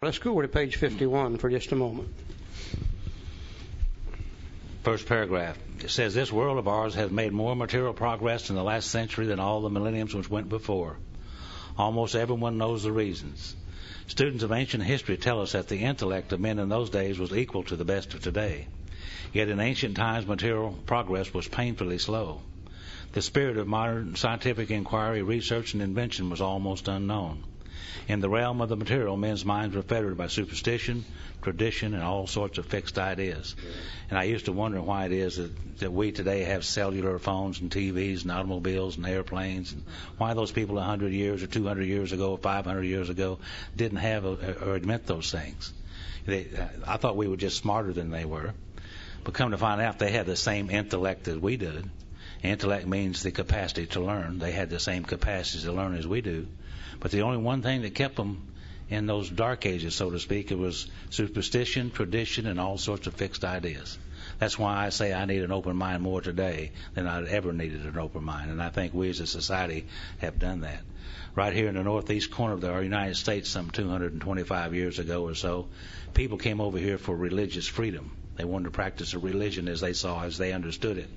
Let's go over to page 51 for just a moment. First paragraph. It says this world of ours has made more material progress in the last century than all the millenniums which went before. Almost everyone knows the reasons. Students of ancient history tell us that the intellect of men in those days was equal to the best of today. Yet in ancient times, material progress was painfully slow. The spirit of modern scientific inquiry, research, and invention was almost unknown. In the realm of the material, men's minds were fettered by superstition, tradition, and all sorts of fixed ideas. And I used to wonder why it is that, that we today have cellular phones and TVs and automobiles and airplanes, and why those people 100 years or 200 years ago or 500 years ago didn't have or admit those things. They, I thought we were just smarter than they were. But come to find out, they had the same intellect as we did. Intellect means the capacity to learn. They had the same capacity to learn as we do. But the only one thing that kept them in those dark ages, so to speak, it was superstition, tradition, and all sorts of fixed ideas. That's why I say I need an open mind more today than I've ever needed an open mind. And I think we as a society have done that. Right here in the northeast corner of our United States, some 225 years ago or so, people came over here for religious freedom. They wanted to practice a religion as they saw, as they understood it.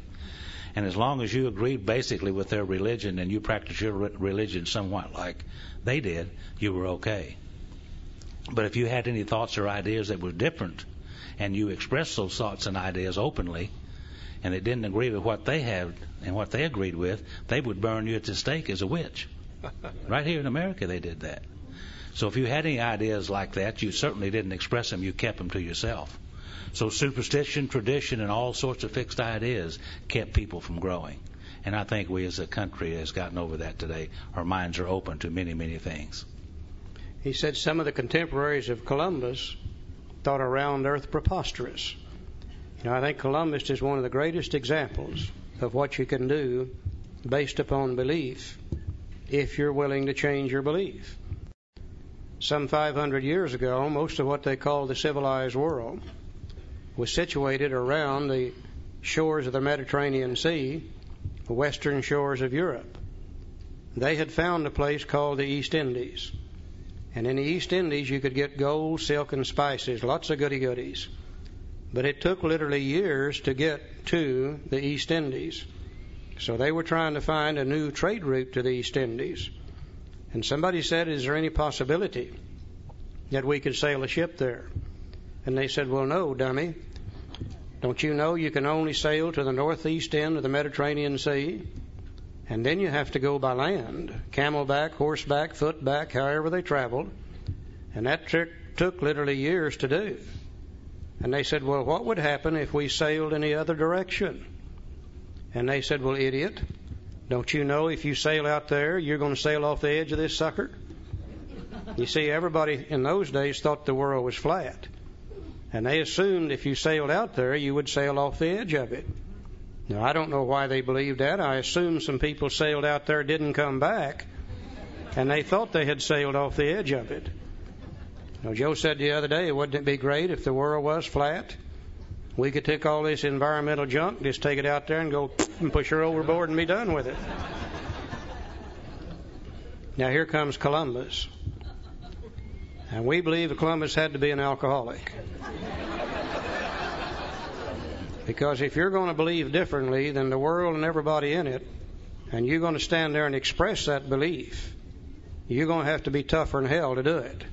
And as long as you agreed basically with their religion and you practiced your religion somewhat like they did, you were okay. But if you had any thoughts or ideas that were different, and you expressed those thoughts and ideas openly, and it didn't agree with what they had and what they agreed with, they would burn you at the stake as a witch. right here in America, they did that. So if you had any ideas like that, you certainly didn't express them, you kept them to yourself. So superstition, tradition, and all sorts of fixed ideas kept people from growing. And I think we as a country has gotten over that today. Our minds are open to many, many things. He said some of the contemporaries of Columbus thought a round earth preposterous. You know, I think Columbus is one of the greatest examples of what you can do based upon belief if you're willing to change your belief. Some 500 years ago, most of what they called the civilized world was situated around the shores of the Mediterranean Sea, the western shores of Europe. They had found a place called the East Indies. And in the East Indies, you could get gold, silk, and spices, lots of goody goodies. But it took literally years to get to the East Indies. So they were trying to find a new trade route to the East Indies. And somebody said, Is there any possibility that we could sail a ship there? And they said, Well, no, dummy. Don't you know you can only sail to the northeast end of the Mediterranean Sea? And then you have to go by land, camelback, horseback, footback, however they traveled. And that took, took literally years to do. And they said, Well, what would happen if we sailed in the other direction? And they said, Well, idiot, don't you know if you sail out there, you're going to sail off the edge of this sucker? You see, everybody in those days thought the world was flat. And they assumed if you sailed out there, you would sail off the edge of it. Now, I don't know why they believed that. I assume some people sailed out there, didn't come back, and they thought they had sailed off the edge of it. Now, Joe said the other day, wouldn't it be great if the world was flat? We could take all this environmental junk, just take it out there and go and push her overboard and be done with it. Now, here comes Columbus. And we believe Columbus had to be an alcoholic. Because if you're going to believe differently than the world and everybody in it, and you're going to stand there and express that belief, you're going to have to be tougher than hell to do it.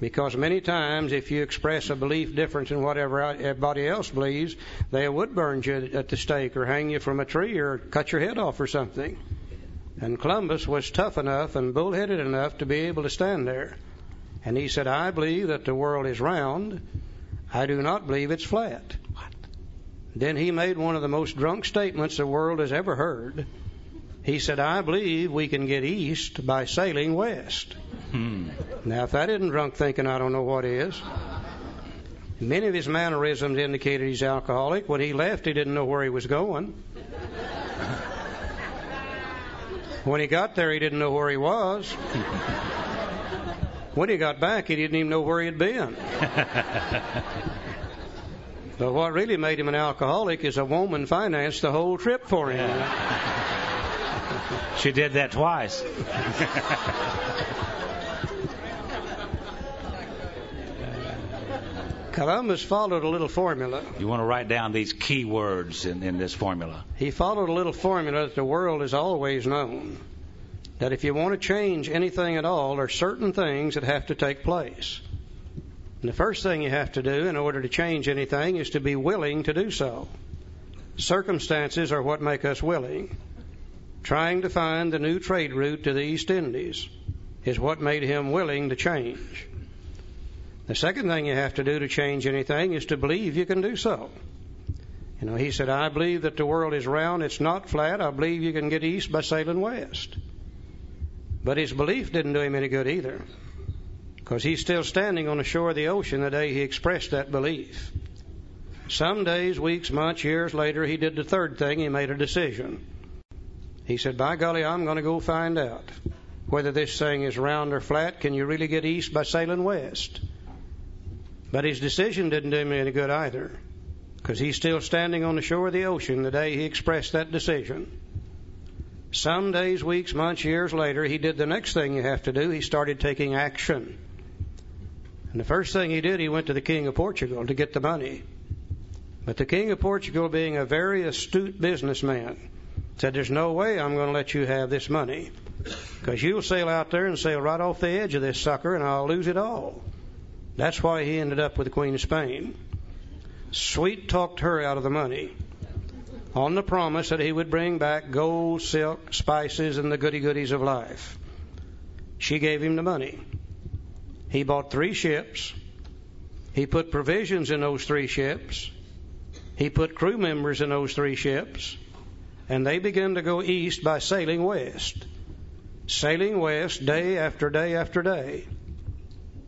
Because many times, if you express a belief different than whatever everybody else believes, they would burn you at the stake or hang you from a tree or cut your head off or something. And Columbus was tough enough and bullheaded enough to be able to stand there. And he said, I believe that the world is round. I do not believe it's flat. Then he made one of the most drunk statements the world has ever heard. He said, I believe we can get east by sailing west. Hmm. Now, if that isn't drunk thinking, I don't know what is. Many of his mannerisms indicated he's alcoholic. When he left, he didn't know where he was going. when he got there, he didn't know where he was. when he got back, he didn't even know where he had been. But what really made him an alcoholic is a woman financed the whole trip for him. she did that twice. Columbus followed a little formula. You want to write down these key words in, in this formula. He followed a little formula that the world has always known. That if you want to change anything at all, there are certain things that have to take place. And the first thing you have to do in order to change anything is to be willing to do so. Circumstances are what make us willing. Trying to find the new trade route to the East Indies is what made him willing to change. The second thing you have to do to change anything is to believe you can do so. You know, he said, I believe that the world is round, it's not flat. I believe you can get east by sailing west. But his belief didn't do him any good either, because he's still standing on the shore of the ocean the day he expressed that belief. Some days, weeks, months, years later, he did the third thing. He made a decision. He said, By golly, I'm going to go find out whether this thing is round or flat. Can you really get east by sailing west? But his decision didn't do him any good either, because he's still standing on the shore of the ocean the day he expressed that decision. Some days, weeks, months, years later, he did the next thing you have to do. He started taking action. And the first thing he did, he went to the King of Portugal to get the money. But the King of Portugal, being a very astute businessman, said, There's no way I'm going to let you have this money. Because you'll sail out there and sail right off the edge of this sucker, and I'll lose it all. That's why he ended up with the Queen of Spain. Sweet talked her out of the money on the promise that he would bring back gold, silk, spices, and the goody goodies of life. She gave him the money. He bought three ships. He put provisions in those three ships. He put crew members in those three ships. And they began to go east by sailing west. Sailing west day after day after day.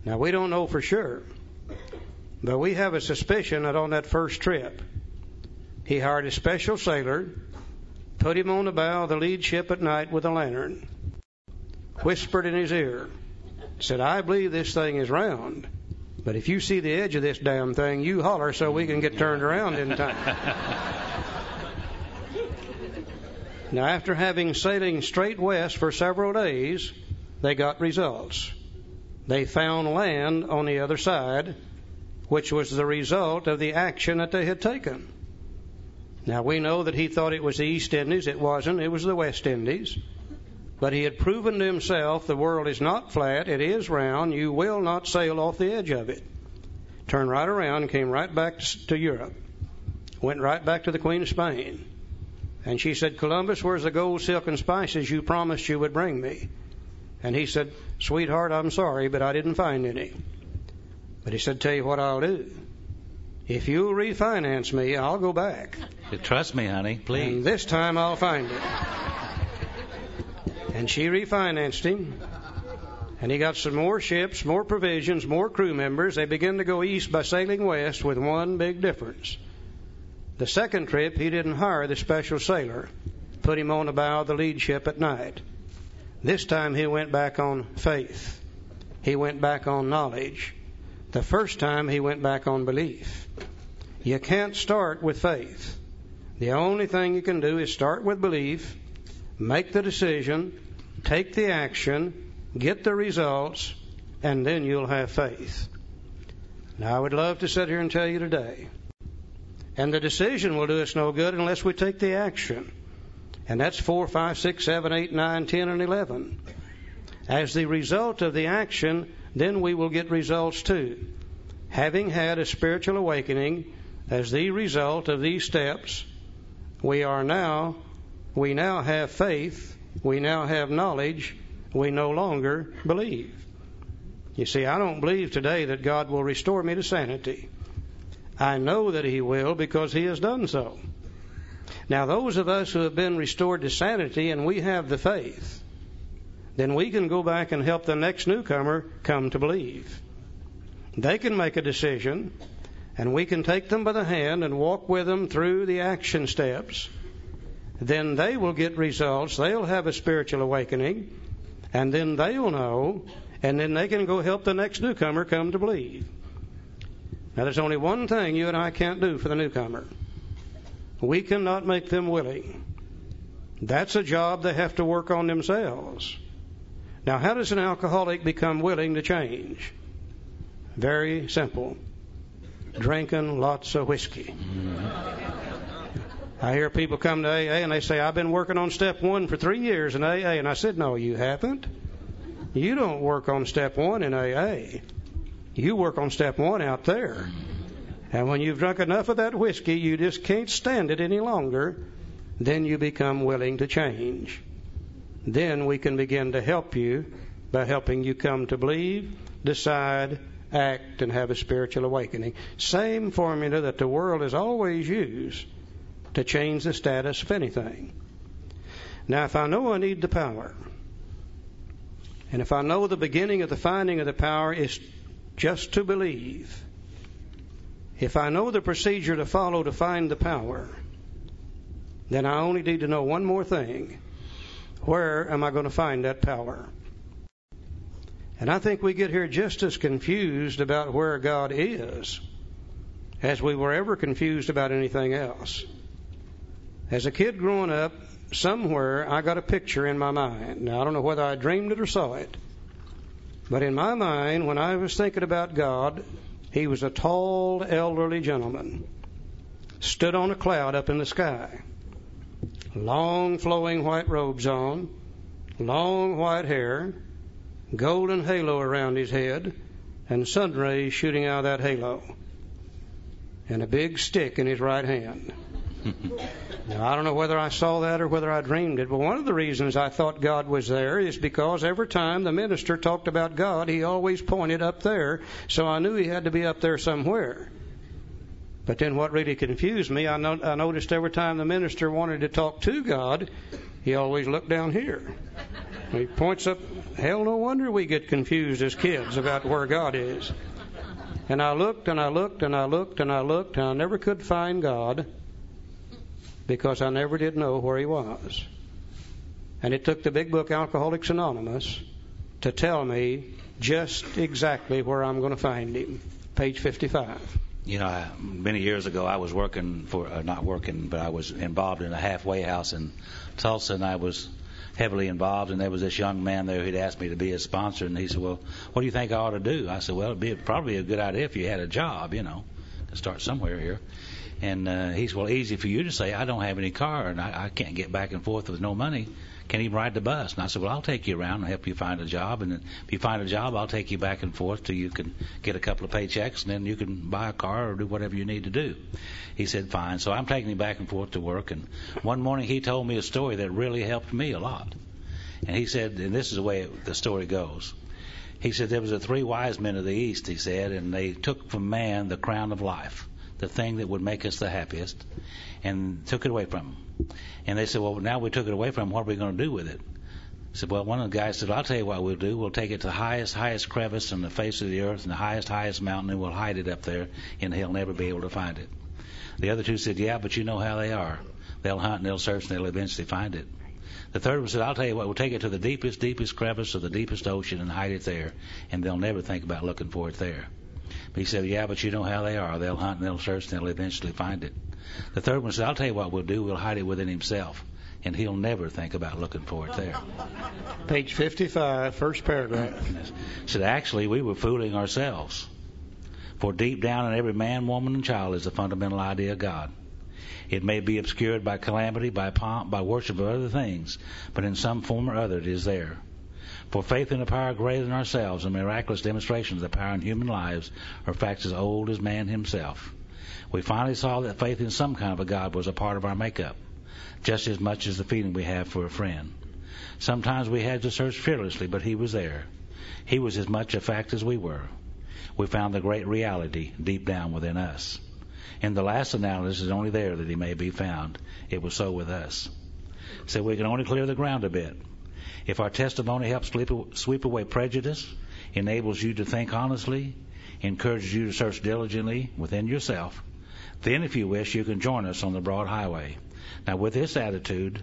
Now, we don't know for sure, but we have a suspicion that on that first trip, he hired a special sailor, put him on the bow of the lead ship at night with a lantern, whispered in his ear, said, I believe this thing is round, but if you see the edge of this damn thing, you holler so we can get turned around in time. now, after having sailing straight west for several days, they got results they found land on the other side, which was the result of the action that they had taken. Now we know that he thought it was the East Indies. It wasn't. It was the West Indies. But he had proven to himself the world is not flat, it is round. You will not sail off the edge of it. Turned right around came right back to Europe. Went right back to the Queen of Spain. And she said, Columbus, where's the gold, silk, and spices you promised you would bring me? And he said, Sweetheart, I'm sorry, but I didn't find any. But he said, Tell you what I'll do. If you'll refinance me, I'll go back. Trust me, honey, please. And this time I'll find it. And she refinanced him. And he got some more ships, more provisions, more crew members. They began to go east by sailing west with one big difference. The second trip, he didn't hire the special sailor, put him on the bow of the lead ship at night. This time he went back on faith. He went back on knowledge. The first time he went back on belief. You can't start with faith. The only thing you can do is start with belief, make the decision, take the action, get the results, and then you'll have faith. Now, I would love to sit here and tell you today. And the decision will do us no good unless we take the action. And that's 4, 5, 6, 7, 8, 9, 10, and 11. As the result of the action, then we will get results too. Having had a spiritual awakening as the result of these steps, we are now, we now have faith, we now have knowledge, we no longer believe. You see, I don't believe today that God will restore me to sanity. I know that He will because He has done so. Now, those of us who have been restored to sanity and we have the faith, then we can go back and help the next newcomer come to believe. They can make a decision, and we can take them by the hand and walk with them through the action steps. Then they will get results. They'll have a spiritual awakening, and then they'll know, and then they can go help the next newcomer come to believe. Now, there's only one thing you and I can't do for the newcomer we cannot make them willing. That's a job they have to work on themselves. Now, how does an alcoholic become willing to change? Very simple. drinking lots of whiskey. I hear people come to AA and they say, I've been working on step one for three years in AA. And I said, No, you haven't. You don't work on step one in AA. You work on step one out there. And when you've drunk enough of that whiskey, you just can't stand it any longer, then you become willing to change. Then we can begin to help you by helping you come to believe, decide, act, and have a spiritual awakening. Same formula that the world has always used to change the status of anything. Now, if I know I need the power, and if I know the beginning of the finding of the power is just to believe, if I know the procedure to follow to find the power, then I only need to know one more thing. Where am I going to find that power? And I think we get here just as confused about where God is as we were ever confused about anything else. As a kid growing up, somewhere I got a picture in my mind. Now, I don't know whether I dreamed it or saw it. But in my mind, when I was thinking about God, he was a tall, elderly gentleman, stood on a cloud up in the sky, long flowing white robes on, long white hair, golden halo around his head, and sun rays shooting out of that halo, and a big stick in his right hand. now, I don't know whether I saw that or whether I dreamed it, but one of the reasons I thought God was there is because every time the minister talked about God, he always pointed up there, so I knew he had to be up there somewhere. But then what really confused me, I, no- I noticed every time the minister wanted to talk to God, he always looked down here. He points up. Hell, no wonder we get confused as kids about where God is. And I looked and I looked and I looked and I looked and I never could find God because I never did know where he was. And it took the big book Alcoholics Anonymous to tell me just exactly where I'm going to find him. Page 55. You know, many years ago, I was working for, uh, not working, but I was involved in a halfway house in Tulsa, and I was heavily involved. And there was this young man there who'd asked me to be a sponsor, and he said, "Well, what do you think I ought to do?" I said, "Well, it'd be probably a good idea if you had a job, you know, to start somewhere here." And uh, he said, well, easy for you to say, I don't have any car and I, I can't get back and forth with no money. Can't even ride the bus. And I said, well, I'll take you around and help you find a job. And if you find a job, I'll take you back and forth till you can get a couple of paychecks and then you can buy a car or do whatever you need to do. He said, fine. So I'm taking him back and forth to work. And one morning he told me a story that really helped me a lot. And he said, and this is the way the story goes. He said there was a three wise men of the east, he said, and they took from man the crown of life the thing that would make us the happiest, and took it away from them. And they said, well, now we took it away from them. What are we going to do with it? I said, well, one of the guys said, I'll tell you what we'll do. We'll take it to the highest, highest crevice on the face of the earth and the highest, highest mountain, and we'll hide it up there, and he'll never be able to find it. The other two said, yeah, but you know how they are. They'll hunt and they'll search and they'll eventually find it. The third one said, I'll tell you what, we'll take it to the deepest, deepest crevice of the deepest ocean and hide it there, and they'll never think about looking for it there. But he said, Yeah, but you know how they are. They'll hunt and they'll search and they'll eventually find it. The third one said, I'll tell you what we'll do. We'll hide it within himself. And he'll never think about looking for it there. Page 55, first paragraph. Said, actually, we were fooling ourselves. For deep down in every man, woman, and child is the fundamental idea of God. It may be obscured by calamity, by pomp, by worship of other things, but in some form or other it is there. For faith in a power greater than ourselves and miraculous demonstrations of the power in human lives are facts as old as man himself. We finally saw that faith in some kind of a God was a part of our makeup, just as much as the feeling we have for a friend. Sometimes we had to search fearlessly, but He was there. He was as much a fact as we were. We found the great reality deep down within us. In the last analysis, it's only there that He may be found. It was so with us. So we can only clear the ground a bit. If our testimony helps sweep away prejudice, enables you to think honestly, encourages you to search diligently within yourself, then if you wish, you can join us on the broad highway. Now, with this attitude,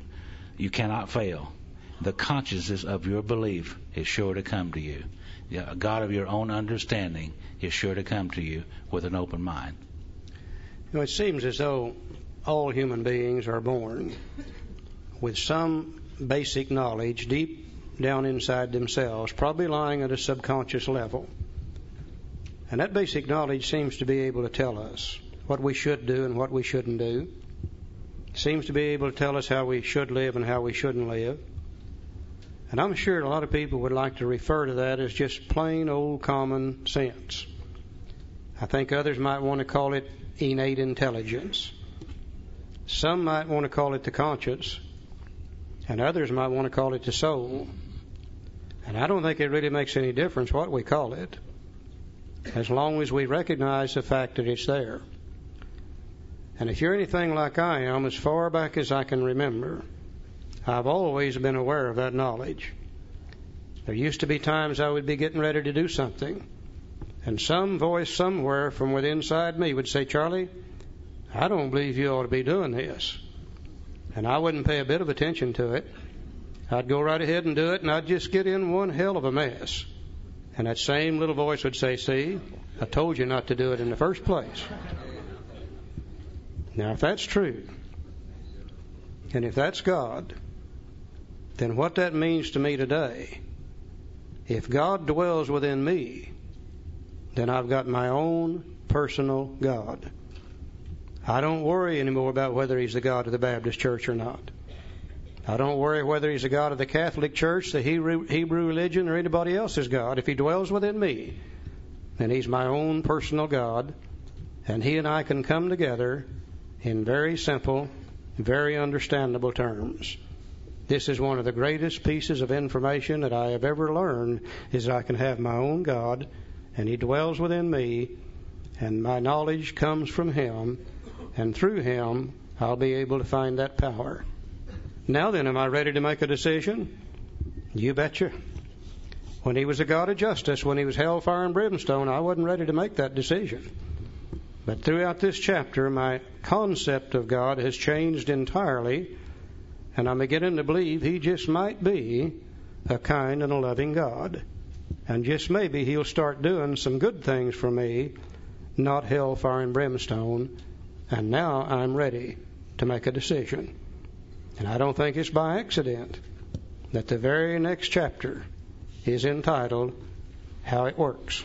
you cannot fail. The consciousness of your belief is sure to come to you. A God of your own understanding is sure to come to you with an open mind. You know, it seems as though all human beings are born with some basic knowledge deep down inside themselves, probably lying at a subconscious level. And that basic knowledge seems to be able to tell us what we should do and what we shouldn't do. Seems to be able to tell us how we should live and how we shouldn't live. And I'm sure a lot of people would like to refer to that as just plain old common sense. I think others might want to call it innate intelligence. Some might want to call it the conscience, and others might want to call it the soul. And I don't think it really makes any difference what we call it as long as we recognize the fact that it's there. And if you're anything like I am, as far back as I can remember, I've always been aware of that knowledge. There used to be times I would be getting ready to do something, and some voice somewhere from within inside me would say, Charlie, I don't believe you ought to be doing this. And I wouldn't pay a bit of attention to it. I'd go right ahead and do it, and I'd just get in one hell of a mess. And that same little voice would say, See, I told you not to do it in the first place. Now, if that's true, and if that's God, then what that means to me today, if God dwells within me, then I've got my own personal God. I don't worry anymore about whether He's the God of the Baptist Church or not. I don't worry whether he's the God of the Catholic Church, the Hebrew, religion, or anybody else's God. If he dwells within me, then he's my own personal God, and he and I can come together in very simple, very understandable terms. This is one of the greatest pieces of information that I have ever learned is that I can have my own God, and he dwells within me, and my knowledge comes from him, and through him I'll be able to find that power. Now then, am I ready to make a decision? You betcha. When he was a God of justice, when he was hellfire and brimstone, I wasn't ready to make that decision. But throughout this chapter, my concept of God has changed entirely, and I'm beginning to believe he just might be a kind and a loving God. And just maybe he'll start doing some good things for me, not hellfire and brimstone. And now I'm ready to make a decision. And I don't think it's by accident that the very next chapter is entitled How It Works.